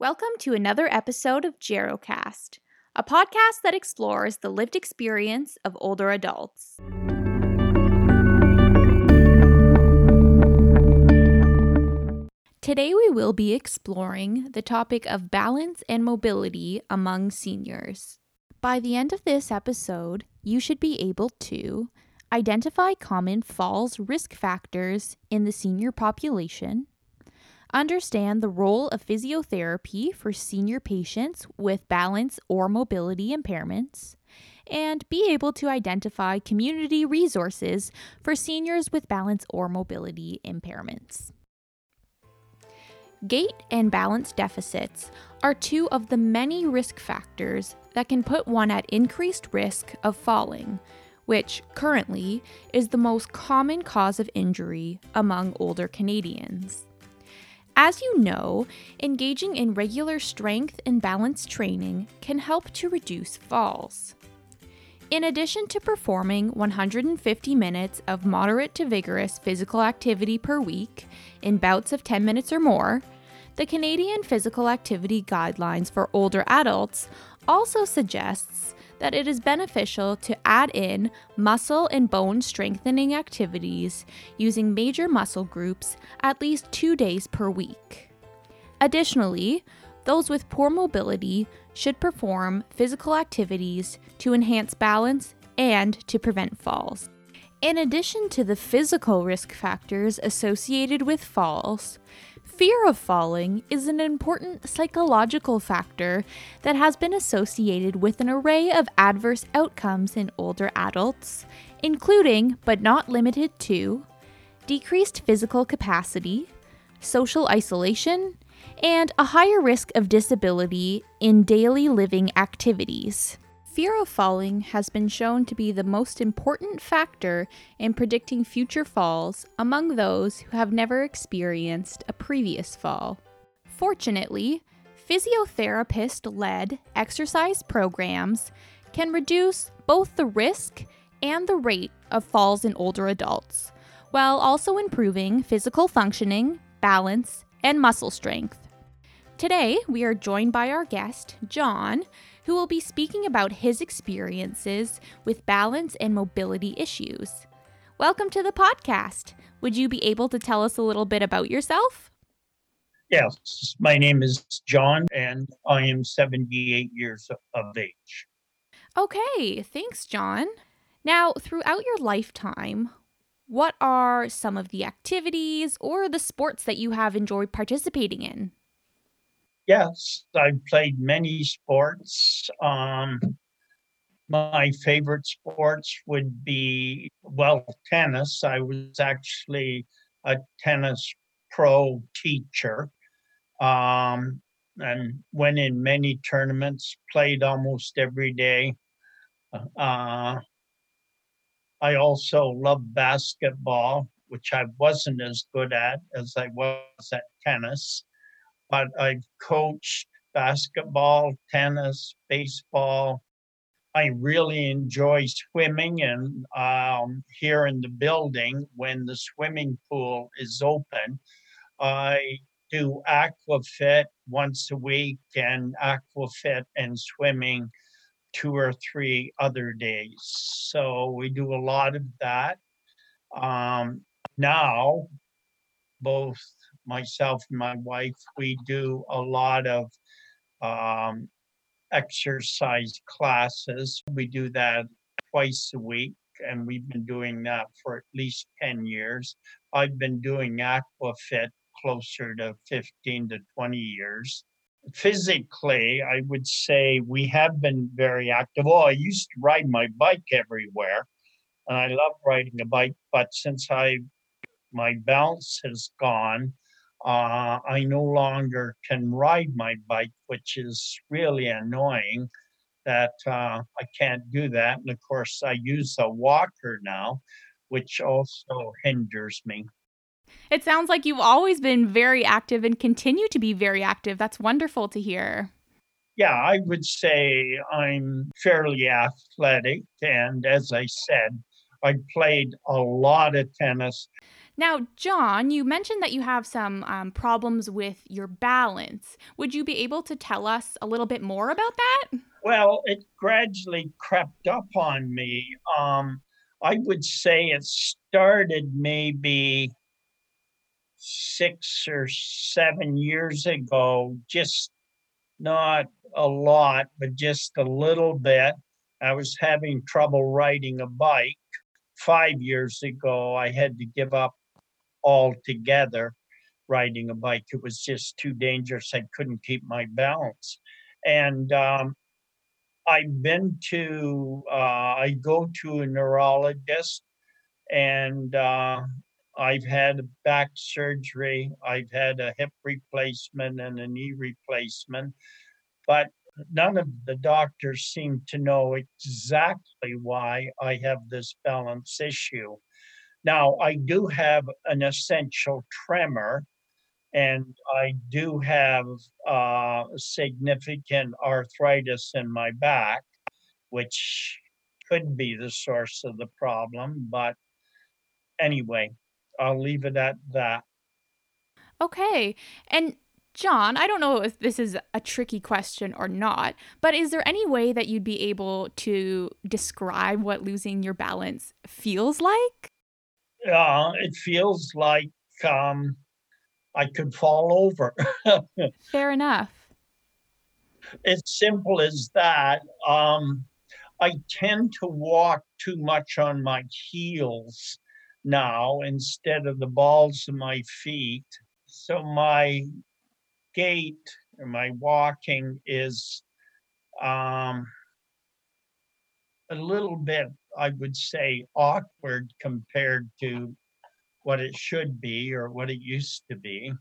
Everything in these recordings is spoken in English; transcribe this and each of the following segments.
Welcome to another episode of Gerocast, a podcast that explores the lived experience of older adults. Today, we will be exploring the topic of balance and mobility among seniors. By the end of this episode, you should be able to identify common falls risk factors in the senior population, understand the role of physiotherapy for senior patients with balance or mobility impairments, and be able to identify community resources for seniors with balance or mobility impairments. Gait and balance deficits are two of the many risk factors that can put one at increased risk of falling, which currently is the most common cause of injury among older Canadians. As you know, engaging in regular strength and balance training can help to reduce falls. In addition to performing 150 minutes of moderate to vigorous physical activity per week in bouts of 10 minutes or more, the Canadian Physical Activity Guidelines for Older Adults also suggests that it is beneficial to add in muscle and bone strengthening activities using major muscle groups at least two days per week. Additionally, those with poor mobility should perform physical activities to enhance balance and to prevent falls. In addition to the physical risk factors associated with falls, Fear of falling is an important psychological factor that has been associated with an array of adverse outcomes in older adults, including, but not limited to, decreased physical capacity, social isolation, and a higher risk of disability in daily living activities. Fear of falling has been shown to be the most important factor in predicting future falls among those who have never experienced a previous fall. Fortunately, physiotherapist led exercise programs can reduce both the risk and the rate of falls in older adults, while also improving physical functioning, balance, and muscle strength. Today, we are joined by our guest, John, who will be speaking about his experiences with balance and mobility issues. Welcome to the podcast. Would you be able to tell us a little bit about yourself? Yes, my name is John and I am 78 years of age. Okay, thanks, John. Now, throughout your lifetime, what are some of the activities or the sports that you have enjoyed participating in? Yes, I've played many sports. Um, my favorite sports would be, well, tennis. I was actually a tennis pro teacher um, and went in many tournaments, played almost every day. Uh, I also love basketball, which I wasn't as good at as I was at tennis but I've coached basketball, tennis, baseball. I really enjoy swimming, and um, here in the building, when the swimming pool is open, I do aquafit once a week and aquafit and swimming two or three other days. So we do a lot of that. Um, now, both myself and my wife, we do a lot of um, exercise classes. We do that twice a week, and we've been doing that for at least 10 years. I've been doing AquaFit closer to 15 to 20 years. Physically, I would say we have been very active. Oh, I used to ride my bike everywhere, and I love riding a bike, but since I my balance has gone, uh, I no longer can ride my bike, which is really annoying that uh, I can't do that. And of course, I use a walker now, which also hinders me. It sounds like you've always been very active and continue to be very active. That's wonderful to hear. Yeah, I would say I'm fairly athletic. And as I said, I played a lot of tennis Now, John, you mentioned that you have some um, problems with your balance. Would you be able to tell us a little bit more about that? Well, it gradually crept up on me. Um, I would say it started maybe six or seven years ago, just not a lot, but just a little bit. I was having trouble riding a bike. Five years ago, I had to give up altogether riding a bike. It was just too dangerous. I couldn't keep my balance. And um, I've been to, uh, I go to a neurologist and uh, I've had back surgery, I've had a hip replacement and a knee replacement, but none of the doctors seem to know exactly why I have this balance issue. Now, I do have an essential tremor, and I do have uh, significant arthritis in my back, which could be the source of the problem. But anyway, I'll leave it at that. Okay. And John, I don't know if this is a tricky question or not, but is there any way that you'd be able to describe what losing your balance feels like? Uh, it feels like um, I could fall over. Fair enough. It's simple as that. Um, I tend to walk too much on my heels now instead of the balls of my feet. So my gait or my walking is um, a little bit, I would say, awkward compared to what it should be or what it used to be.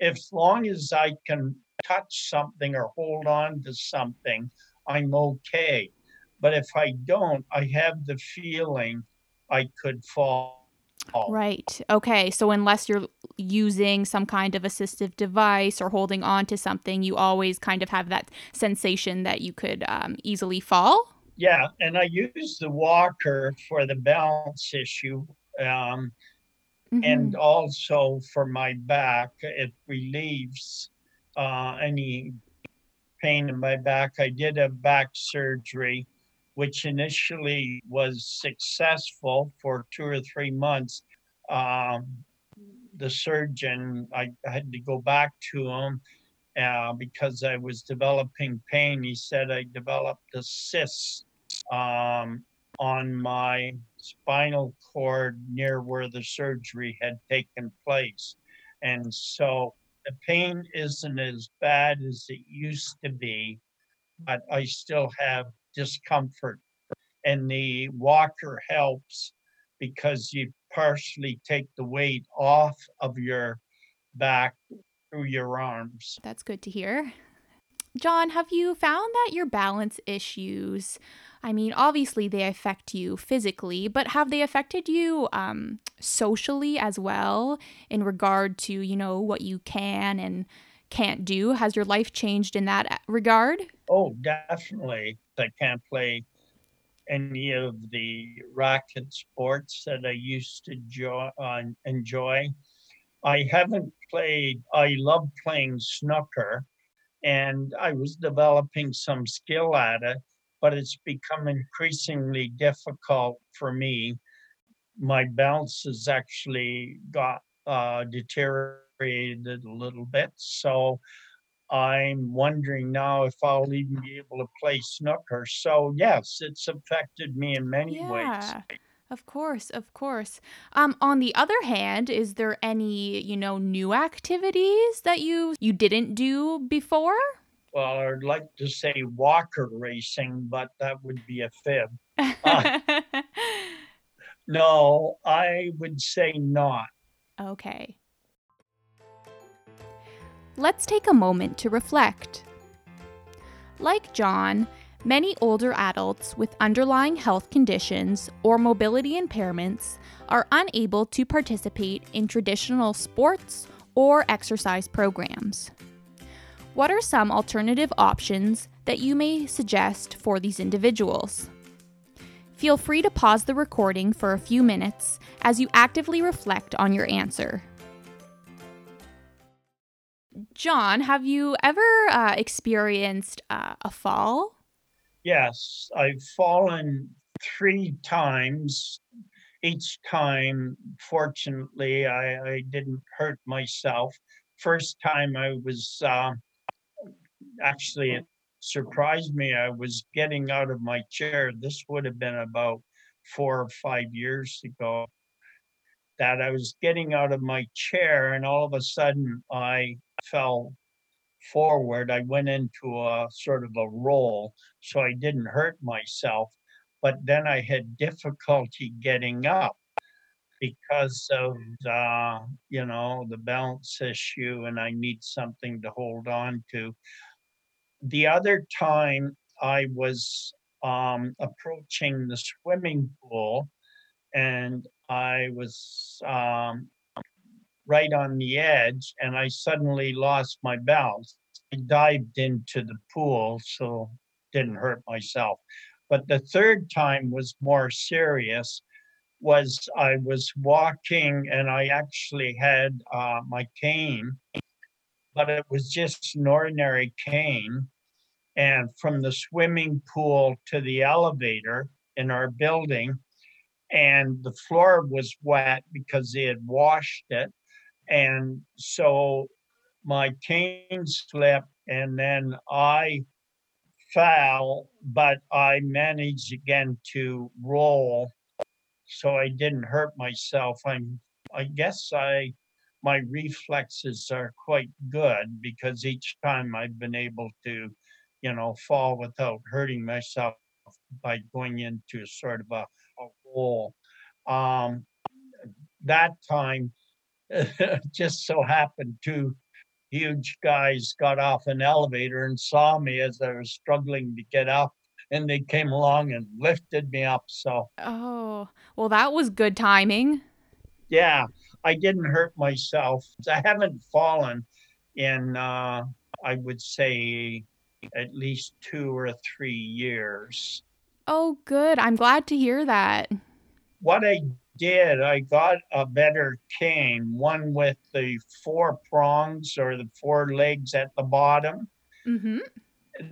As long as I can touch something or hold on to something, I'm okay. But if I don't, I have the feeling I could fall. Right. Okay. So unless you're using some kind of assistive device or holding on to something, you always kind of have that sensation that you could um, easily fall. Yeah, and I use the walker for the balance issue, um, Mhm. and also for my back. It relieves uh, any pain in my back. I did a back surgery, which initially was successful for two or three months. Um, the surgeon, I had to go back to him uh, because I was developing pain. He said I developed a cyst um, on my spinal cord near where the surgery had taken place. And so the pain isn't as bad as it used to be, but I still have discomfort. And the walker helps because you partially take the weight off of your back through your arms. That's good to hear. John, have you found that your balance issues, I mean, obviously they affect you physically, but have they affected you um, socially as well in regard to, you know, what you can and can't do? Has your life changed in that uh, regard? Oh, definitely. I can't play any of the racket sports that I used to jo- uh, enjoy. I haven't played, I love playing snooker, and I was developing some skill at it, but it's become increasingly difficult for me. My balance has actually got uh, deteriorated a little bit. So I'm wondering now if I'll even be able to play snooker. So, yes, it's affected me in many ways. Yeah. Of course, of course. Um, on the other hand, is there any, you know, new activities that you you didn't do before? Well, I'd like to say walker racing, but that would be a fib. Uh, no, I would say not. okay. Let's take a moment to reflect. Like John, many older adults with underlying health conditions or mobility impairments are unable to participate in traditional sports or exercise programs. What are some alternative options that you may suggest for these individuals? Feel free to pause the recording for a few minutes as you actively reflect on your answer. John, have you ever uh, experienced uh, a fall? Yes, I've fallen three times. Each time, fortunately, I, I didn't hurt myself. First time I was uh, actually, it surprised me. I was getting out of my chair. This would have been about four or five years ago. That I was getting out of my chair, and all of a sudden, I fell forward. I went into a sort of a roll, so I didn't hurt myself. But then I had difficulty getting up because of uh, you know the balance issue, and I need something to hold on to. The other time I was um, approaching the swimming pool, and I was um, right on the edge and I suddenly lost my balance. I dived into the pool, so didn't hurt myself. But the third time was more serious. Was I was walking and I actually had uh, my cane, but it was just an ordinary cane. And from the swimming pool to the elevator in our building, and the floor was wet because they had washed it and so my cane slipped and then I fell, but I managed again to roll so I didn't hurt myself. I'm I guess I my reflexes are quite good because each time I've been able to, you know, fall without hurting myself by going into sort of a, Um, that time just so happened two huge guys got off an elevator and saw me as I was struggling to get up and they came along and lifted me up so oh well that was good timing. Yeah i didn't hurt myself. I haven't fallen in uh, i would say at least two or three years oh good i'm glad to hear that what i did, I got a better cane, one with the four prongs or the four legs at the bottom. Mm-hmm.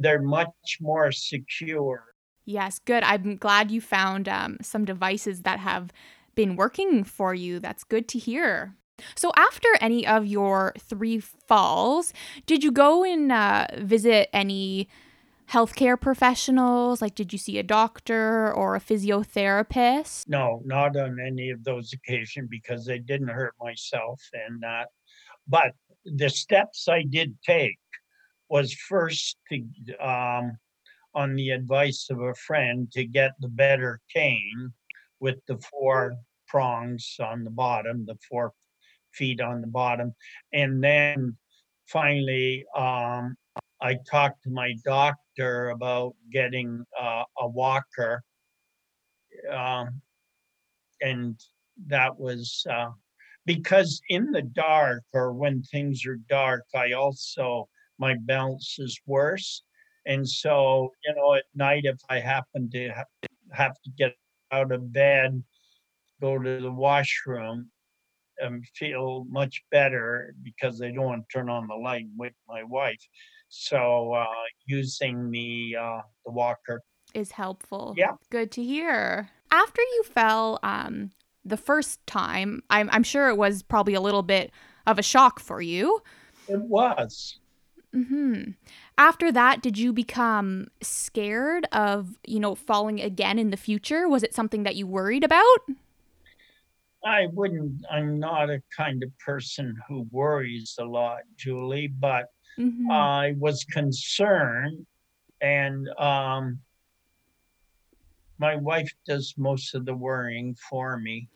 They're much more secure. Yes, good. I'm glad you found um, some devices that have been working for you. That's good to hear. So, after any of your three falls, did you go and uh, visit any healthcare professionals? Like, did you see a doctor or a physiotherapist? No, not on any of those occasions because I didn't hurt myself and that. But the steps I did take was first to, um, on the advice of a friend, to get the better cane with the four prongs on the bottom, the four feet on the bottom, and then finally um, I talked to my doctor about getting uh, a walker, um, and that was uh, because in the dark or when things are dark, I also my balance is worse, and so you know at night if I happen to ha- have to get out of bed, go to the washroom, and feel much better because I don't want to turn on the light with my wife. So uh, using the uh, the walker is helpful. Yeah, good to hear. After you fell um, the first time, I'm I'm sure it was probably a little bit of a shock for you. It was. Hmm. After that, did you become scared of you know falling again in the future? Was it something that you worried about? I wouldn't. I'm not a kind of person who worries a lot, Julie, but mm-hmm. I was concerned, and um, my wife does most of the worrying for me.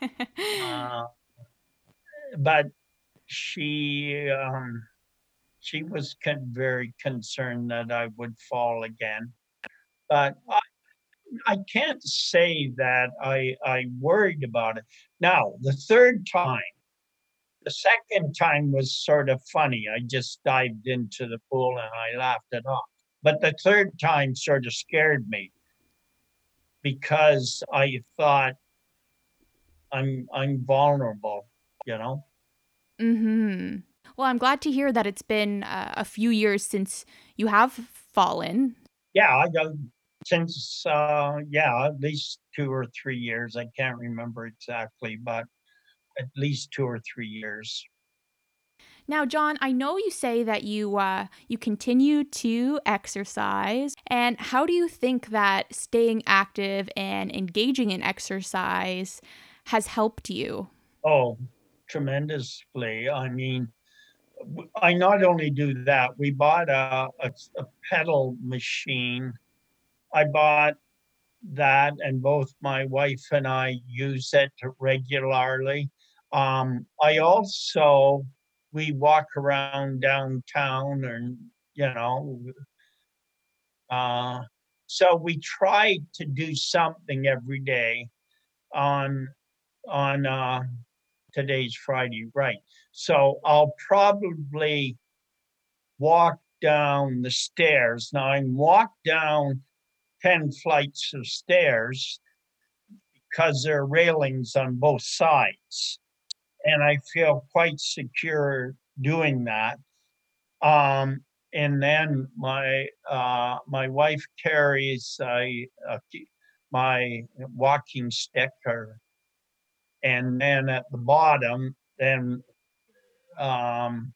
uh, but she um, she was con- very concerned that I would fall again. But I, I can't say that I I worried about it. Now the third time the second time was sort of funny. I just dived into the pool and I laughed it off. But the third time sort of scared me because I thought I'm I'm vulnerable, you know. Mhm. Well, I'm glad to hear that it's been uh, a few years since you have fallen. Yeah, I go since uh yeah, at least 2 or 3 years. I can't remember exactly, but at least 2 or 3 years. Now, John, I know you say that you uh, you continue to exercise, and how do you think that staying active and engaging in exercise has helped you? Oh, tremendously. I mean, I not only do that, we bought a, a, a pedal machine. I bought that, and both my wife and I use it regularly. Um, I also we walk around downtown, and you know, uh, so we try to do something every day on on uh, today's Friday, right? So I'll probably walk down the stairs. Now I walk down 10 flights of stairs because there are railings on both sides. And I feel quite secure doing that. Um, and then my uh, my wife carries my walking stick or and then at the bottom, then um,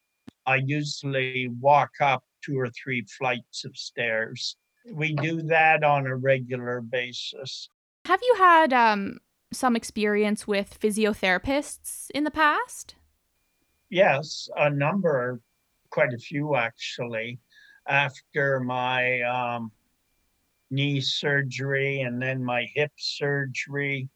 I usually walk up two or three flights of stairs. We do that on a regular basis. Have you had um, some experience with physiotherapists in the past? Yes, a number, quite a few actually. After my um, knee surgery and then my hip surgery,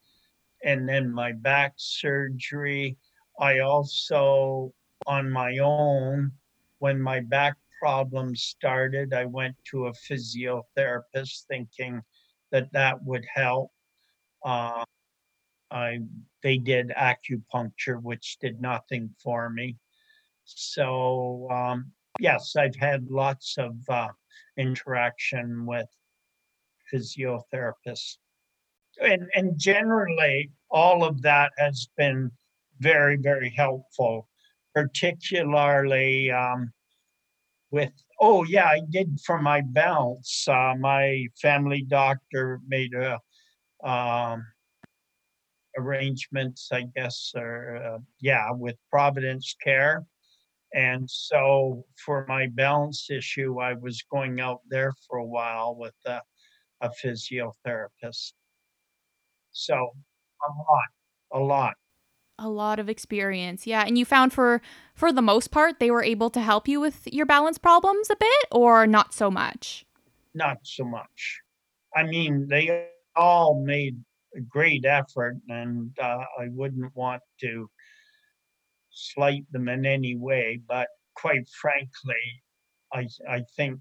and then my back surgery. I also, on my own, when my back problems started, I went to a physiotherapist thinking that that would help. Uh, I they did acupuncture, which did nothing for me. So um, yes, I've had lots of uh, interaction with physiotherapists and and generally all of that has been very very helpful particularly um, with oh yeah i did for my balance uh, my family doctor made a um, arrangements i guess or uh, yeah with providence care and so for my balance issue i was going out there for a while with a, a physiotherapist so a lot, a lot. A lot of experience. Yeah, and you found for for the most part they were able to help you with your balance problems a bit or not so much. Not so much. I mean, they all made great effort and uh, I wouldn't want to slight them in any way, but quite frankly, I I think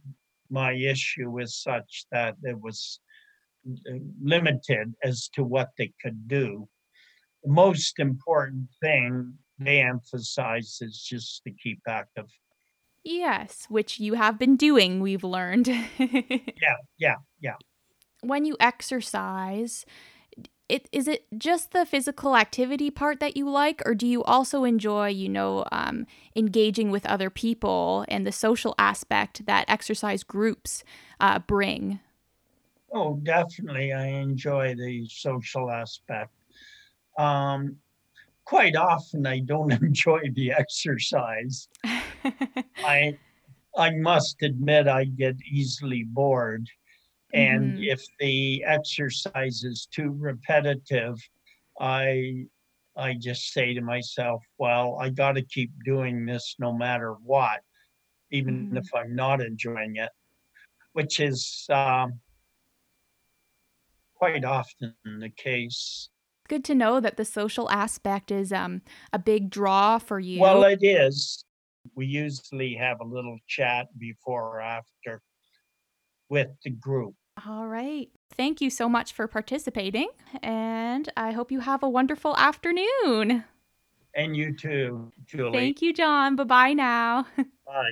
my issue is such that it was limited as to what they could do. The most important thing they emphasize is just to keep active. Yes, which you have been doing, we've learned. yeah, yeah, yeah. When you exercise, it is it just the physical activity part that you like or do you also enjoy you know um, engaging with other people and the social aspect that exercise groups uh, bring Oh, definitely. I enjoy the social aspect. Um, quite often, I don't enjoy the exercise. I I must admit, I get easily bored, and mm-hmm. if the exercise is too repetitive, I I just say to myself, well, I got to keep doing this no matter what, even mm-hmm. if I'm not enjoying it, which is. Um, quite often the case. Good to know that the social aspect is um, a big draw for you. Well, it is. We usually have a little chat before or after with the group. All right. Thank you so much for participating, and I hope you have a wonderful afternoon. And you too, Julie. Thank you, John. Bye bye now. Bye.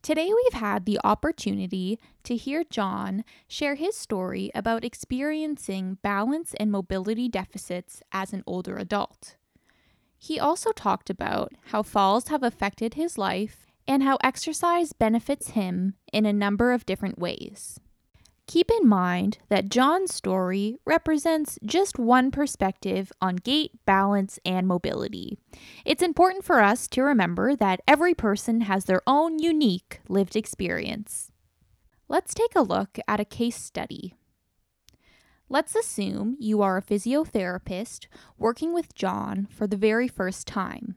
Today, we've had the opportunity to hear John share his story about experiencing balance and mobility deficits as an older adult. He also talked about how falls have affected his life and how exercise benefits him in a number of different ways. Keep in mind that John's story represents just one perspective on gait, balance, and mobility. It's important for us to remember that every person has their own unique lived experience. Let's take a look at a case study. Let's assume you are a physiotherapist working with John for the very first time.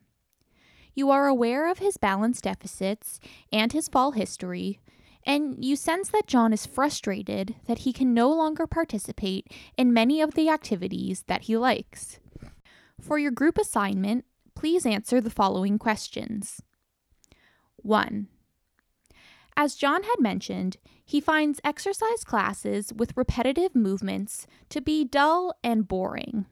You are aware of his balance deficits and his fall history, and you sense that John is frustrated that he can no longer participate in many of the activities that he likes. For your group assignment, please answer the following questions 1. As John had mentioned, he finds exercise classes with repetitive movements to be dull and boring.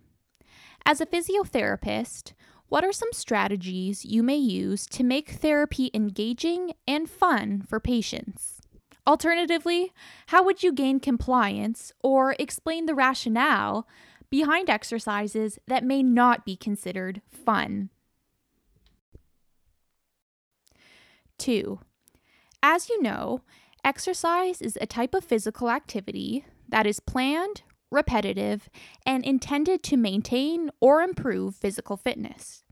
As a physiotherapist, what are some strategies you may use to make therapy engaging and fun for patients? Alternatively, how would you gain compliance or explain the rationale behind exercises that may not be considered fun? 2. As you know, exercise is a type of physical activity that is planned, repetitive, and intended to maintain or improve physical fitness.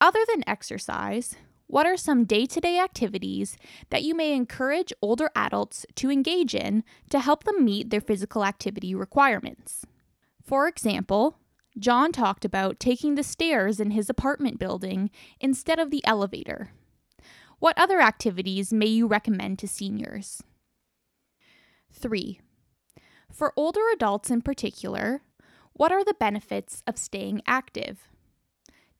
Other than exercise, what are some day to day activities that you may encourage older adults to engage in to help them meet their physical activity requirements? For example, John talked about taking the stairs in his apartment building instead of the elevator. What other activities may you recommend to seniors? 3. For older adults in particular, what are the benefits of staying active?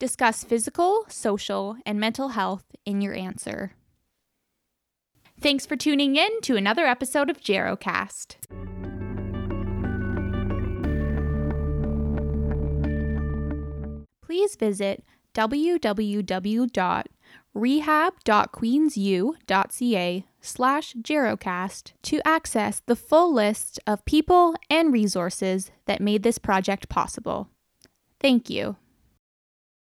Discuss physical, social, and mental health in your answer. Thanks for tuning in to another episode of Gerocast. Please visit www.rehab.queensu.ca slash Gerocast to access the full list of people and resources that made this project possible. Thank you.